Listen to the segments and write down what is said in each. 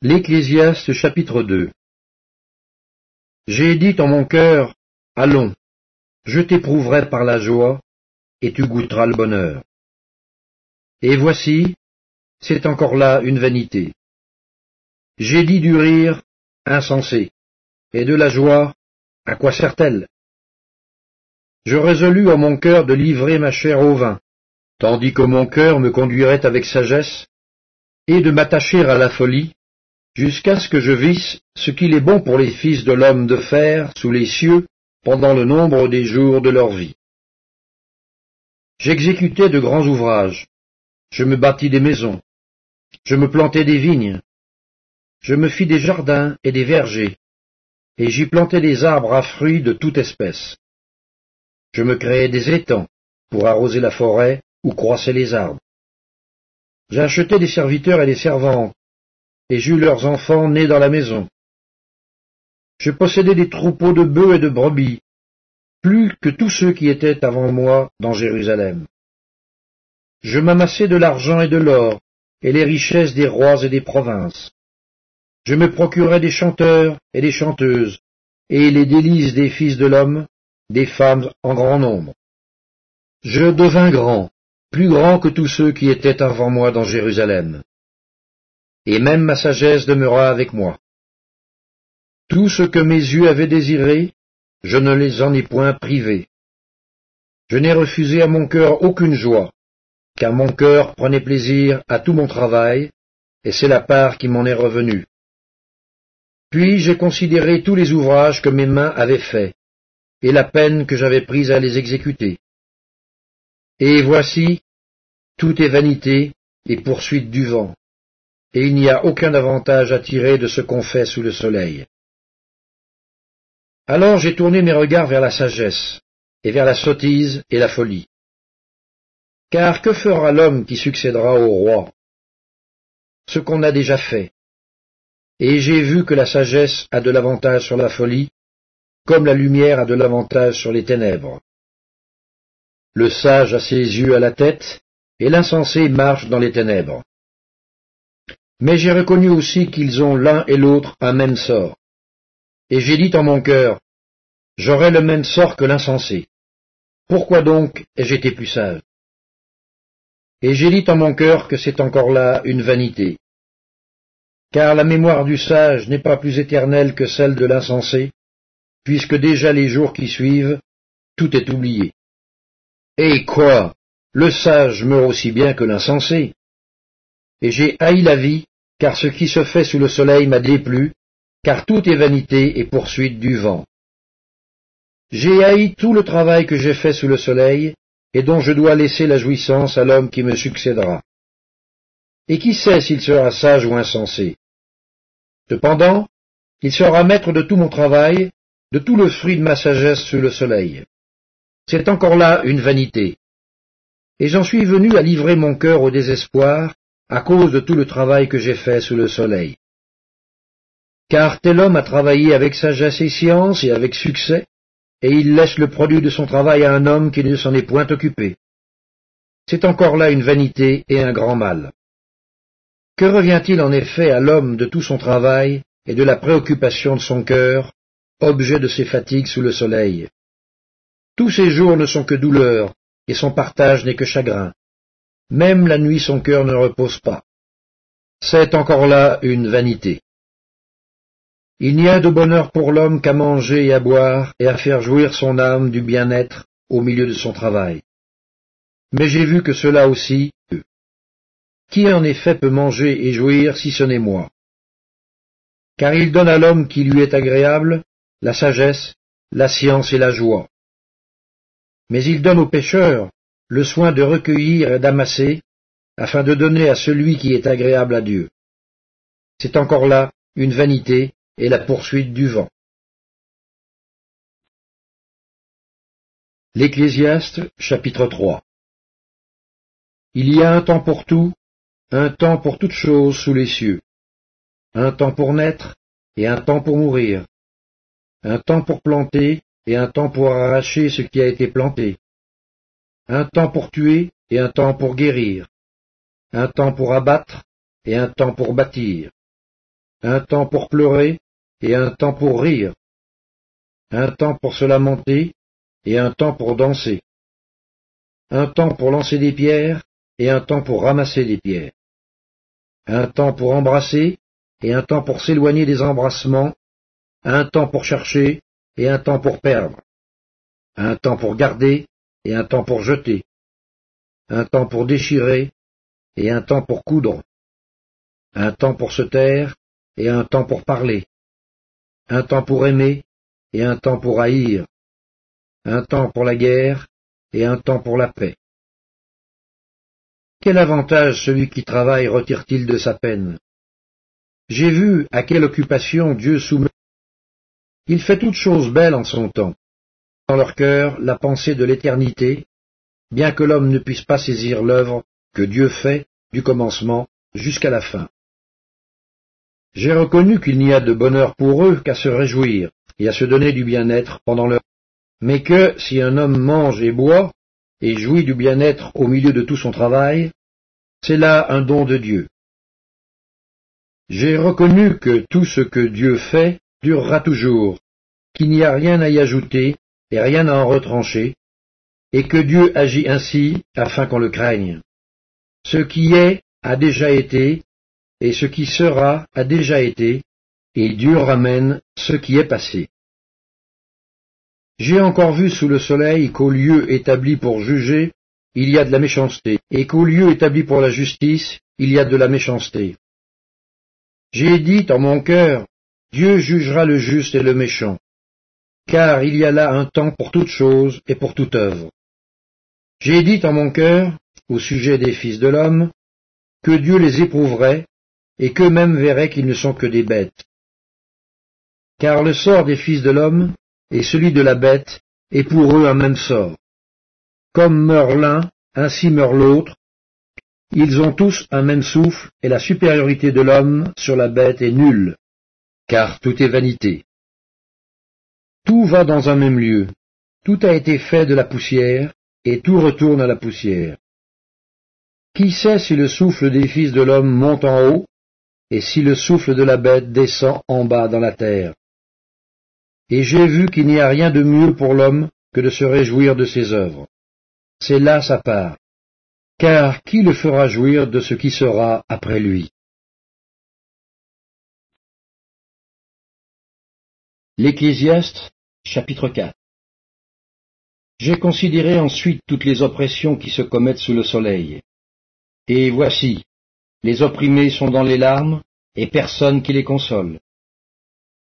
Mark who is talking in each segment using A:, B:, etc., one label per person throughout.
A: L'Ecclésiaste chapitre 2 J'ai dit en mon cœur, Allons, je t'éprouverai par la joie, et tu goûteras le bonheur. Et voici, c'est encore là une vanité. J'ai dit du rire, insensé, et de la joie, à quoi sert-elle? Je résolus en mon cœur de livrer ma chair au vin, tandis que mon cœur me conduirait avec sagesse, et de m'attacher à la folie, jusqu'à ce que je visse ce qu'il est bon pour les fils de l'homme de faire sous les cieux pendant le nombre des jours de leur vie. J'exécutais de grands ouvrages, je me bâtis des maisons, je me plantai des vignes, je me fis des jardins et des vergers, et j'y plantai des arbres à fruits de toute espèce. Je me créai des étangs pour arroser la forêt où croissaient les arbres. J'achetai des serviteurs et des servantes, et j'eus leurs enfants nés dans la maison. Je possédais des troupeaux de bœufs et de brebis, plus que tous ceux qui étaient avant moi dans Jérusalem. Je m'amassai de l'argent et de l'or, et les richesses des rois et des provinces. Je me procurai des chanteurs et des chanteuses, et les délices des fils de l'homme, des femmes en grand nombre. Je devins grand, plus grand que tous ceux qui étaient avant moi dans Jérusalem et même ma sagesse demeura avec moi. Tout ce que mes yeux avaient désiré, je ne les en ai point privés. Je n'ai refusé à mon cœur aucune joie, car mon cœur prenait plaisir à tout mon travail, et c'est la part qui m'en est revenue. Puis j'ai considéré tous les ouvrages que mes mains avaient faits, et la peine que j'avais prise à les exécuter. Et voici, tout est vanité et poursuite du vent et il n'y a aucun avantage à tirer de ce qu'on fait sous le soleil. Alors j'ai tourné mes regards vers la sagesse, et vers la sottise et la folie. Car que fera l'homme qui succédera au roi? Ce qu'on a déjà fait. Et j'ai vu que la sagesse a de l'avantage sur la folie, comme la lumière a de l'avantage sur les ténèbres. Le sage a ses yeux à la tête, et l'insensé marche dans les ténèbres. Mais j'ai reconnu aussi qu'ils ont l'un et l'autre un même sort. Et j'ai dit en mon cœur, J'aurai le même sort que l'insensé. Pourquoi donc ai-je été plus sage? Et j'ai dit en mon cœur que c'est encore là une vanité. Car la mémoire du sage n'est pas plus éternelle que celle de l'insensé, puisque déjà les jours qui suivent, tout est oublié. Et quoi? Le sage meurt aussi bien que l'insensé. Et j'ai haï la vie, car ce qui se fait sous le soleil m'a déplu, car tout est vanité et poursuite du vent. J'ai haï tout le travail que j'ai fait sous le soleil, et dont je dois laisser la jouissance à l'homme qui me succédera. Et qui sait s'il sera sage ou insensé? Cependant, il sera maître de tout mon travail, de tout le fruit de ma sagesse sous le soleil. C'est encore là une vanité. Et j'en suis venu à livrer mon cœur au désespoir, à cause de tout le travail que j'ai fait sous le soleil. Car tel homme a travaillé avec sagesse et science et avec succès, et il laisse le produit de son travail à un homme qui ne s'en est point occupé. C'est encore là une vanité et un grand mal. Que revient-il en effet à l'homme de tout son travail et de la préoccupation de son cœur, objet de ses fatigues sous le soleil? Tous ses jours ne sont que douleur, et son partage n'est que chagrin. Même la nuit son cœur ne repose pas. C'est encore là une vanité. Il n'y a de bonheur pour l'homme qu'à manger et à boire et à faire jouir son âme du bien-être au milieu de son travail. Mais j'ai vu que cela aussi, qui en effet peut manger et jouir si ce n'est moi? Car il donne à l'homme qui lui est agréable la sagesse, la science et la joie. Mais il donne aux pécheurs le soin de recueillir et d'amasser, afin de donner à celui qui est agréable à Dieu. C'est encore là une vanité et la poursuite du vent. L'Ecclésiaste chapitre 3 Il y a un temps pour tout, un temps pour toutes choses sous les cieux, un temps pour naître et un temps pour mourir, un temps pour planter et un temps pour arracher ce qui a été planté, un temps pour tuer et un temps pour guérir, un temps pour abattre et un temps pour bâtir, un temps pour pleurer et un temps pour rire, un temps pour se lamenter et un temps pour danser, un temps pour lancer des pierres et un temps pour ramasser des pierres, un temps pour embrasser et un temps pour s'éloigner des embrassements, un temps pour chercher et un temps pour perdre, un temps pour garder et un temps pour jeter, un temps pour déchirer et un temps pour coudre, un temps pour se taire et un temps pour parler, un temps pour aimer et un temps pour haïr, un temps pour la guerre et un temps pour la paix. Quel avantage celui qui travaille retire-t-il de sa peine? J'ai vu à quelle occupation Dieu soumet. Il fait toutes choses belles en son temps. Leur cœur, la pensée de l'éternité, bien que l'homme ne puisse pas saisir l'œuvre que Dieu fait du commencement jusqu'à la fin. J'ai reconnu qu'il n'y a de bonheur pour eux qu'à se réjouir et à se donner du bien-être pendant leur mais que si un homme mange et boit, et jouit du bien-être au milieu de tout son travail, c'est là un don de Dieu. J'ai reconnu que tout ce que Dieu fait durera toujours, qu'il n'y a rien à y ajouter et rien à en retrancher, et que Dieu agit ainsi afin qu'on le craigne. Ce qui est a déjà été, et ce qui sera a déjà été, et Dieu ramène ce qui est passé. J'ai encore vu sous le soleil qu'au lieu établi pour juger, il y a de la méchanceté, et qu'au lieu établi pour la justice, il y a de la méchanceté. J'ai dit en mon cœur, Dieu jugera le juste et le méchant, car il y a là un temps pour toute chose et pour toute œuvre. J'ai dit en mon cœur, au sujet des fils de l'homme, que Dieu les éprouverait, et qu'eux-mêmes verraient qu'ils ne sont que des bêtes. Car le sort des fils de l'homme et celui de la bête est pour eux un même sort. Comme meurt l'un, ainsi meurt l'autre. Ils ont tous un même souffle, et la supériorité de l'homme sur la bête est nulle, car tout est vanité. Tout va dans un même lieu, tout a été fait de la poussière, et tout retourne à la poussière. Qui sait si le souffle des fils de l'homme monte en haut, et si le souffle de la bête descend en bas dans la terre? Et j'ai vu qu'il n'y a rien de mieux pour l'homme que de se réjouir de ses œuvres. C'est là sa part. Car qui le fera jouir de ce qui sera après lui? L'Ecclésiaste, chapitre 4 J'ai considéré ensuite toutes les oppressions qui se commettent sous le soleil. Et voici, les opprimés sont dans les larmes, et personne qui les console.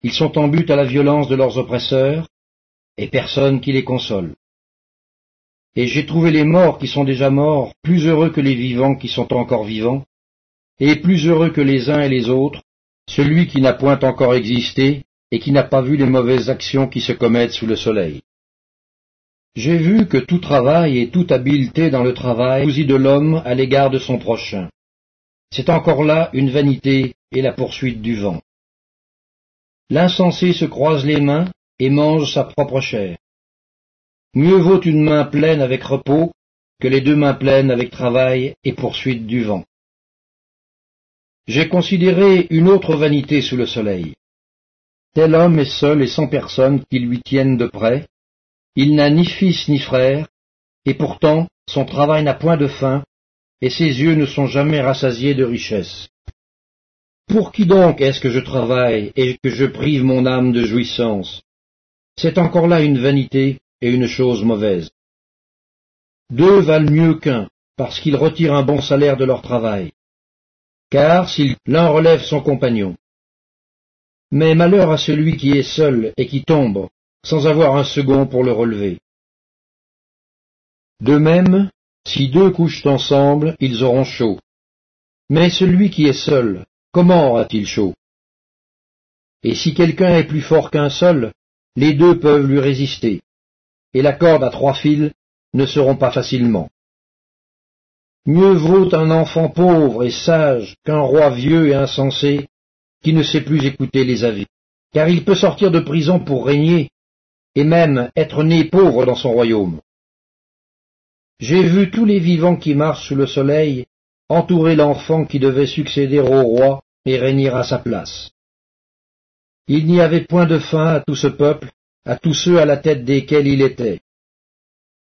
A: Ils sont en but à la violence de leurs oppresseurs, et personne qui les console. Et j'ai trouvé les morts qui sont déjà morts plus heureux que les vivants qui sont encore vivants, et plus heureux que les uns et les autres, celui qui n'a point encore existé et qui n'a pas vu les mauvaises actions qui se commettent sous le soleil. J'ai vu que tout travail et toute habileté dans le travail de l'homme à l'égard de son prochain. C'est encore là une vanité et la poursuite du vent. L'insensé se croise les mains et mange sa propre chair. Mieux vaut une main pleine avec repos que les deux mains pleines avec travail et poursuite du vent. J'ai considéré une autre vanité sous le soleil. Tel homme est seul et sans personne qui lui tienne de près. Il n'a ni fils ni frère, et pourtant son travail n'a point de fin, et ses yeux ne sont jamais rassasiés de richesses. Pour qui donc est-ce que je travaille et que je prive mon âme de jouissance? C'est encore là une vanité et une chose mauvaise. Deux valent mieux qu'un, parce qu'ils retirent un bon salaire de leur travail. Car si l'un relève son compagnon. Mais malheur à celui qui est seul et qui tombe, sans avoir un second pour le relever. De même, si deux couchent ensemble, ils auront chaud. Mais celui qui est seul, comment aura-t-il chaud? Et si quelqu'un est plus fort qu'un seul, les deux peuvent lui résister, et la corde à trois fils ne seront pas facilement. Mieux vaut un enfant pauvre et sage qu'un roi vieux et insensé qui ne sait plus écouter les avis, car il peut sortir de prison pour régner, et même être né pauvre dans son royaume. J'ai vu tous les vivants qui marchent sous le soleil entourer l'enfant qui devait succéder au roi et régner à sa place. il n'y avait point de fin à tout ce peuple, à tous ceux à la tête desquels il était.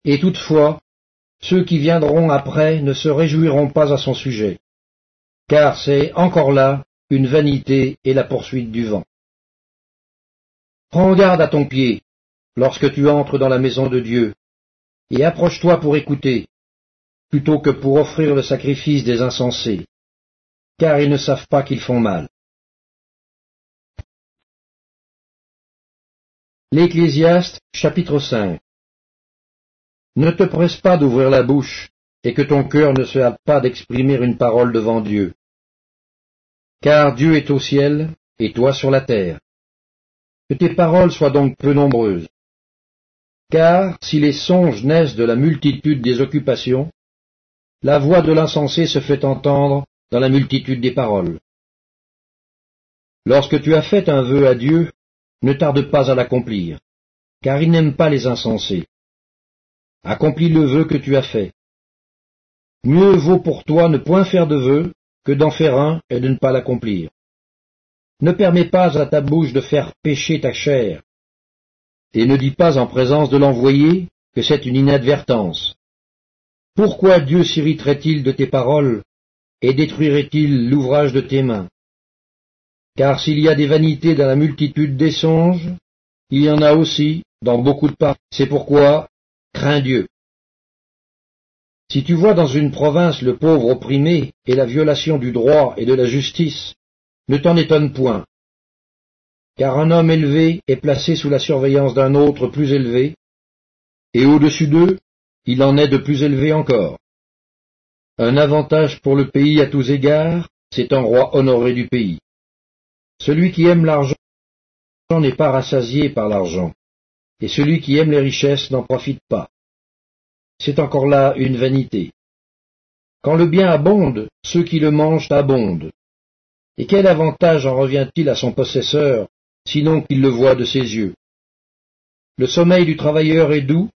A: Et toutefois, ceux qui viendront après ne se réjouiront pas à son sujet, car c'est encore là une vanité et la poursuite du vent. Prends garde à ton pied lorsque tu entres dans la maison de Dieu, et approche-toi pour écouter, plutôt que pour offrir le sacrifice des insensés, car ils ne savent pas qu'ils font mal. L'Ecclésiaste chapitre 5 Ne te presse pas d'ouvrir la bouche, et que ton cœur ne se hâte pas d'exprimer une parole devant Dieu. Car Dieu est au ciel, et toi sur la terre. Que tes paroles soient donc peu nombreuses. Car si les songes naissent de la multitude des occupations, la voix de l'insensé se fait entendre dans la multitude des paroles. Lorsque tu as fait un vœu à Dieu, ne tarde pas à l'accomplir, car il n'aime pas les insensés. Accomplis le vœu que tu as fait. Mieux vaut pour toi ne point faire de vœu que d'en faire un et de ne pas l'accomplir. Ne permets pas à ta bouche de faire pécher ta chair, et ne dis pas en présence de l'envoyé que c'est une inadvertance. Pourquoi Dieu s'irriterait-il de tes paroles et détruirait-il l'ouvrage de tes mains? Car s'il y a des vanités dans la multitude des songes, il y en a aussi dans beaucoup de parts. C'est pourquoi crains Dieu. Si tu vois dans une province le pauvre opprimé et la violation du droit et de la justice, ne t'en étonne point. Car un homme élevé est placé sous la surveillance d'un autre plus élevé, et au-dessus d'eux, il en est de plus élevé encore. Un avantage pour le pays à tous égards, c'est un roi honoré du pays. Celui qui aime l'argent n'est pas rassasié par l'argent, et celui qui aime les richesses n'en profite pas. C'est encore là une vanité. Quand le bien abonde, ceux qui le mangent abondent. Et quel avantage en revient-il à son possesseur, sinon qu'il le voit de ses yeux? Le sommeil du travailleur est doux,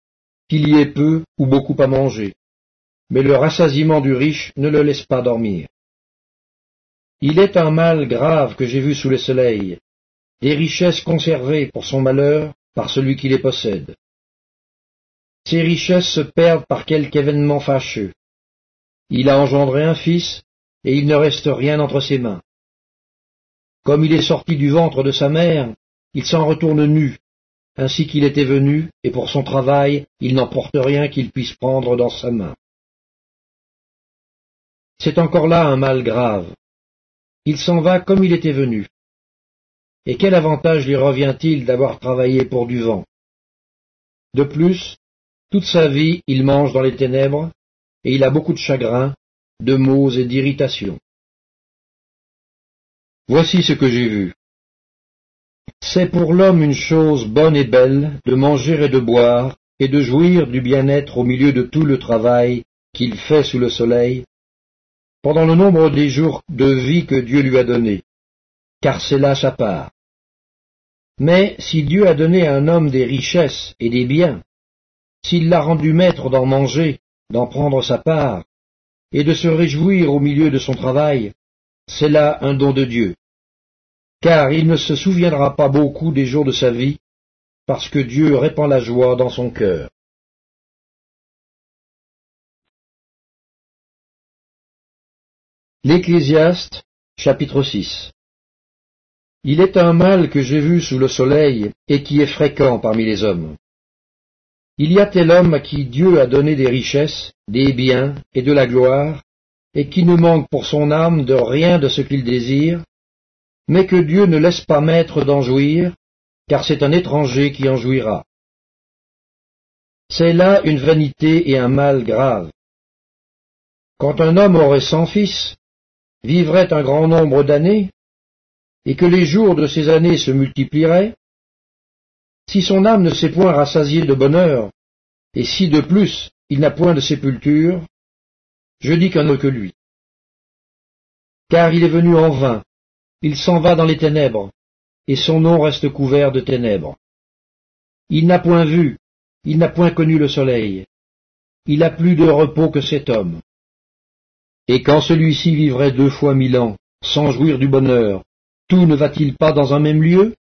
A: qu'il y ait peu ou beaucoup à manger, mais le rassasiement du riche ne le laisse pas dormir. Il est un mal grave que j'ai vu sous le soleil, des richesses conservées pour son malheur par celui qui les possède. Ces richesses se perdent par quelque événement fâcheux. Il a engendré un fils, et il ne reste rien entre ses mains. Comme il est sorti du ventre de sa mère, il s'en retourne nu, ainsi qu'il était venu, et pour son travail, il n'emporte rien qu'il puisse prendre dans sa main. C'est encore là un mal grave il s'en va comme il était venu. Et quel avantage lui revient-il d'avoir travaillé pour du vent? De plus, toute sa vie il mange dans les ténèbres, et il a beaucoup de chagrin, de maux et d'irritations. Voici ce que j'ai vu. C'est pour l'homme une chose bonne et belle de manger et de boire, et de jouir du bien-être au milieu de tout le travail qu'il fait sous le soleil, pendant le nombre des jours de vie que Dieu lui a donnés, car c'est là sa part. Mais si Dieu a donné à un homme des richesses et des biens, s'il l'a rendu maître d'en manger, d'en prendre sa part, et de se réjouir au milieu de son travail, c'est là un don de Dieu. Car il ne se souviendra pas beaucoup des jours de sa vie, parce que Dieu répand la joie dans son cœur. L'Ecclésiaste, chapitre 6 Il est un mal que j'ai vu sous le soleil et qui est fréquent parmi les hommes. Il y a tel homme à qui Dieu a donné des richesses, des biens et de la gloire, et qui ne manque pour son âme de rien de ce qu'il désire, mais que Dieu ne laisse pas maître d'en jouir, car c'est un étranger qui en jouira. C'est là une vanité et un mal grave. Quand un homme aurait cent fils, vivrait un grand nombre d'années, et que les jours de ces années se multiplieraient, si son âme ne s'est point rassasiée de bonheur, et si de plus il n'a point de sépulture, je dis qu'un autre que lui. Car il est venu en vain, il s'en va dans les ténèbres, et son nom reste couvert de ténèbres. Il n'a point vu, il n'a point connu le soleil, il a plus de repos que cet homme. Et quand celui-ci vivrait deux fois mille ans, sans jouir du bonheur, tout ne va-t-il pas dans un même lieu?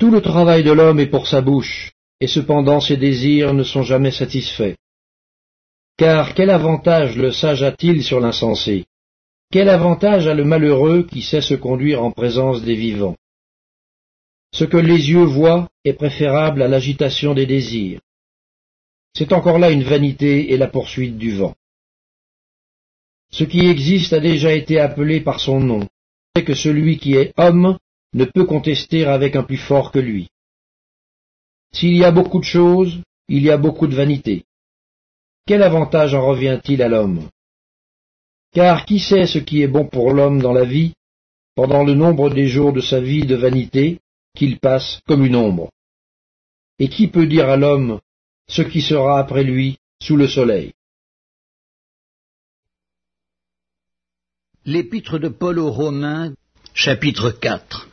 A: Tout le travail de l'homme est pour sa bouche, et cependant ses désirs ne sont jamais satisfaits. Car quel avantage le sage a-t-il sur l'insensé? Quel avantage a le malheureux qui sait se conduire en présence des vivants? Ce que les yeux voient est préférable à l'agitation des désirs. C'est encore là une vanité et la poursuite du vent. Ce qui existe a déjà été appelé par son nom, c'est que celui qui est homme ne peut contester avec un plus fort que lui. S'il y a beaucoup de choses, il y a beaucoup de vanité. Quel avantage en revient-il à l'homme? Car qui sait ce qui est bon pour l'homme dans la vie, pendant le nombre des jours de sa vie de vanité, qu'il passe comme une ombre? Et qui peut dire à l'homme ce qui sera après lui sous le soleil?
B: L'épître de Paul aux Romains, chapitre 4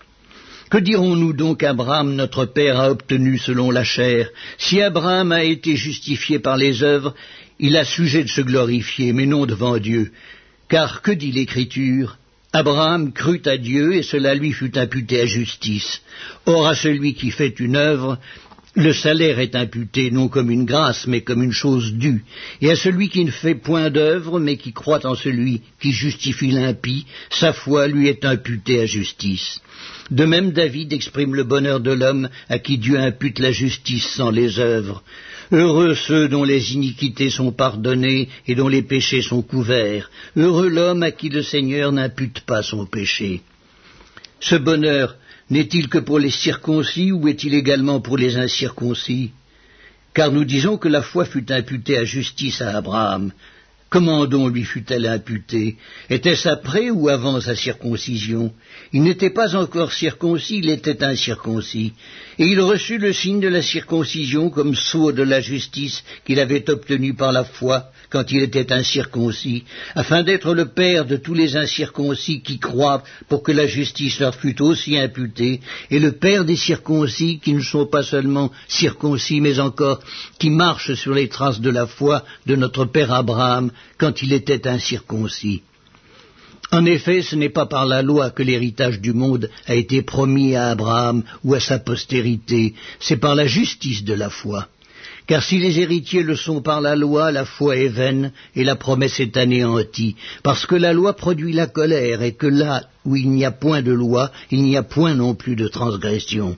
B: que dirons-nous donc Abraham, notre Père, a obtenu selon la chair? Si Abraham a été justifié par les œuvres, il a sujet de se glorifier, mais non devant Dieu. Car que dit l'Écriture? Abraham crut à Dieu, et cela lui fut imputé à justice. Or à celui qui fait une œuvre, le salaire est imputé non comme une grâce, mais comme une chose due. Et à celui qui ne fait point d'œuvre, mais qui croit en celui qui justifie l'impie, sa foi lui est imputée à justice. De même David exprime le bonheur de l'homme à qui Dieu impute la justice sans les œuvres. Heureux ceux dont les iniquités sont pardonnées et dont les péchés sont couverts. Heureux l'homme à qui le Seigneur n'impute pas son péché. Ce bonheur n'est-il que pour les circoncis ou est-il également pour les incirconcis? Car nous disons que la foi fut imputée à justice à Abraham. Comment donc lui fut-elle imputée? Était-ce après ou avant sa circoncision? Il n'était pas encore circoncis, il était incirconcis. Et il reçut le signe de la circoncision comme sceau de la justice qu'il avait obtenu par la foi quand il était incirconcis, afin d'être le père de tous les incirconcis qui croient pour que la justice leur fût aussi imputée, et le père des circoncis qui ne sont pas seulement circoncis, mais encore qui marchent sur les traces de la foi de notre père Abraham quand il était incirconcis. En effet, ce n'est pas par la loi que l'héritage du monde a été promis à Abraham ou à sa postérité, c'est par la justice de la foi. Car si les héritiers le sont par la loi, la foi est vaine et la promesse est anéantie, parce que la loi produit la colère et que là où il n'y a point de loi, il n'y a point non plus de transgression.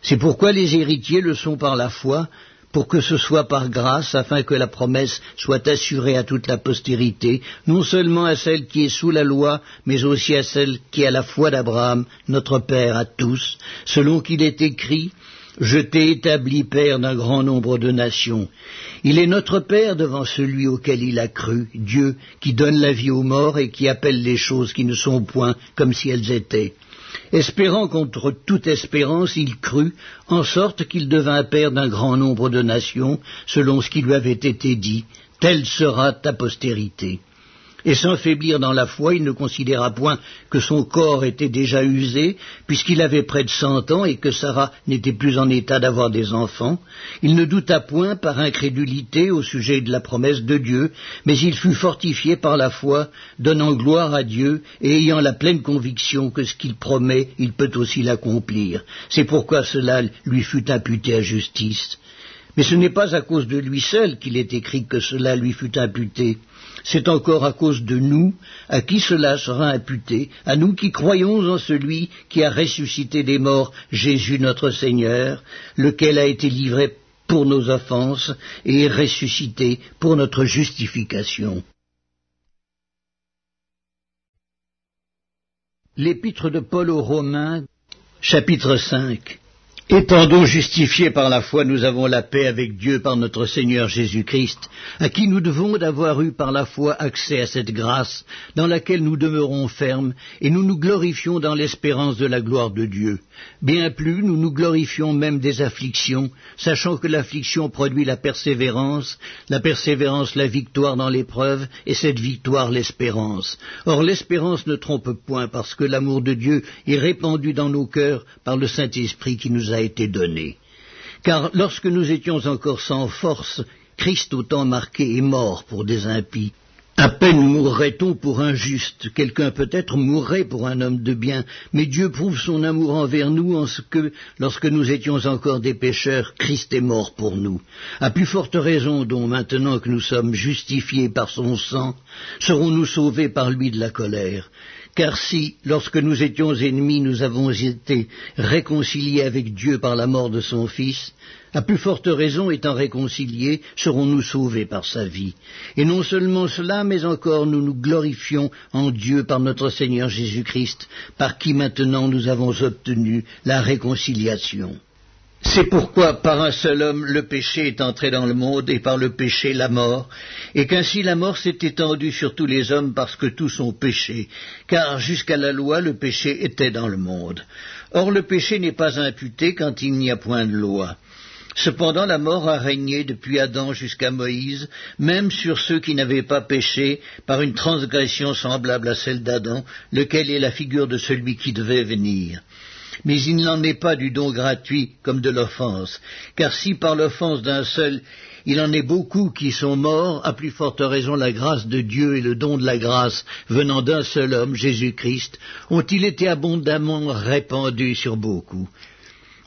B: C'est pourquoi les héritiers le sont par la foi, pour que ce soit par grâce, afin que la promesse soit assurée à toute la postérité, non seulement à celle qui est sous la loi, mais aussi à celle qui à la foi d'Abraham, notre Père à tous, selon qu'il est écrit, je t'ai établi Père d'un grand nombre de nations. Il est notre Père devant celui auquel il a cru, Dieu, qui donne la vie aux morts et qui appelle les choses qui ne sont point comme si elles étaient. Espérant contre toute espérance, il crut, en sorte qu'il devint Père d'un grand nombre de nations, selon ce qui lui avait été dit, telle sera ta postérité et sans faiblir dans la foi, il ne considéra point que son corps était déjà usé, puisqu'il avait près de cent ans et que Sarah n'était plus en état d'avoir des enfants. Il ne douta point par incrédulité au sujet de la promesse de Dieu, mais il fut fortifié par la foi, donnant gloire à Dieu et ayant la pleine conviction que ce qu'il promet, il peut aussi l'accomplir. C'est pourquoi cela lui fut imputé à justice. Mais ce n'est pas à cause de lui seul qu'il est écrit que cela lui fut imputé c'est encore à cause de nous à qui cela sera imputé, à nous qui croyons en celui qui a ressuscité des morts, Jésus notre Seigneur, lequel a été livré pour nos offenses et ressuscité pour notre justification. L'épître de Paul aux Romains, chapitre 5 Étant donc justifiés par la foi, nous avons la paix avec Dieu par notre Seigneur Jésus-Christ, à qui nous devons d'avoir eu par la foi accès à cette grâce dans laquelle nous demeurons fermes, et nous nous glorifions dans l'espérance de la gloire de Dieu. Bien plus, nous nous glorifions même des afflictions, sachant que l'affliction produit la persévérance, la persévérance la victoire dans l'épreuve, et cette victoire l'espérance. Or l'espérance ne trompe point, parce que l'amour de Dieu est répandu dans nos cœurs par le Saint-Esprit qui nous a été donné. Car lorsque nous étions encore sans force, Christ au temps marqué est mort pour des impies. À peine mourrait-on pour un juste, quelqu'un peut-être mourrait pour un homme de bien, mais Dieu prouve son amour envers nous en ce que, lorsque nous étions encore des pécheurs, Christ est mort pour nous. À plus forte raison dont maintenant que nous sommes justifiés par son sang, serons-nous sauvés par lui de la colère. Car si, lorsque nous étions ennemis, nous avons été réconciliés avec Dieu par la mort de son Fils, à plus forte raison, étant réconciliés, serons-nous sauvés par sa vie. Et non seulement cela, mais encore nous nous glorifions en Dieu par notre Seigneur Jésus-Christ, par qui maintenant nous avons obtenu la réconciliation. C'est pourquoi par un seul homme le péché est entré dans le monde et par le péché la mort, et qu'ainsi la mort s'est étendue sur tous les hommes parce que tous ont péché, car jusqu'à la loi le péché était dans le monde. Or le péché n'est pas imputé quand il n'y a point de loi. Cependant la mort a régné depuis Adam jusqu'à Moïse, même sur ceux qui n'avaient pas péché par une transgression semblable à celle d'Adam, lequel est la figure de celui qui devait venir. Mais il n'en est pas du don gratuit comme de l'offense, car si par l'offense d'un seul il en est beaucoup qui sont morts, à plus forte raison la grâce de Dieu et le don de la grâce venant d'un seul homme, Jésus-Christ, ont-ils été abondamment répandus sur beaucoup.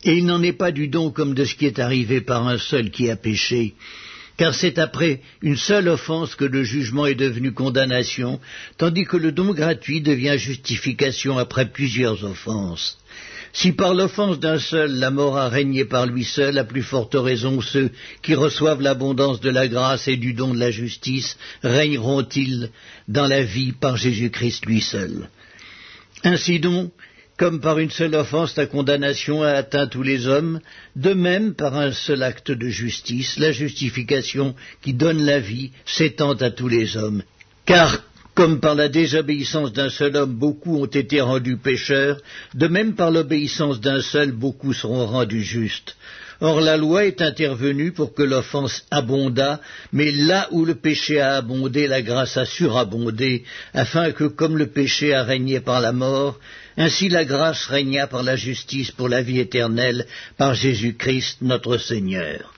B: Et il n'en est pas du don comme de ce qui est arrivé par un seul qui a péché, car c'est après une seule offense que le jugement est devenu condamnation, tandis que le don gratuit devient justification après plusieurs offenses. Si par l'offense d'un seul la mort a régné par lui seul, à plus forte raison ceux qui reçoivent l'abondance de la grâce et du don de la justice régneront-ils dans la vie par Jésus-Christ lui seul. Ainsi donc, comme par une seule offense la condamnation a atteint tous les hommes, de même par un seul acte de justice, la justification qui donne la vie s'étend à tous les hommes. Car comme par la désobéissance d'un seul homme beaucoup ont été rendus pécheurs, de même par l'obéissance d'un seul beaucoup seront rendus justes. Or la loi est intervenue pour que l'offense abondât, mais là où le péché a abondé, la grâce a surabondé, afin que, comme le péché a régné par la mort, ainsi la grâce régna par la justice pour la vie éternelle, par Jésus-Christ notre Seigneur.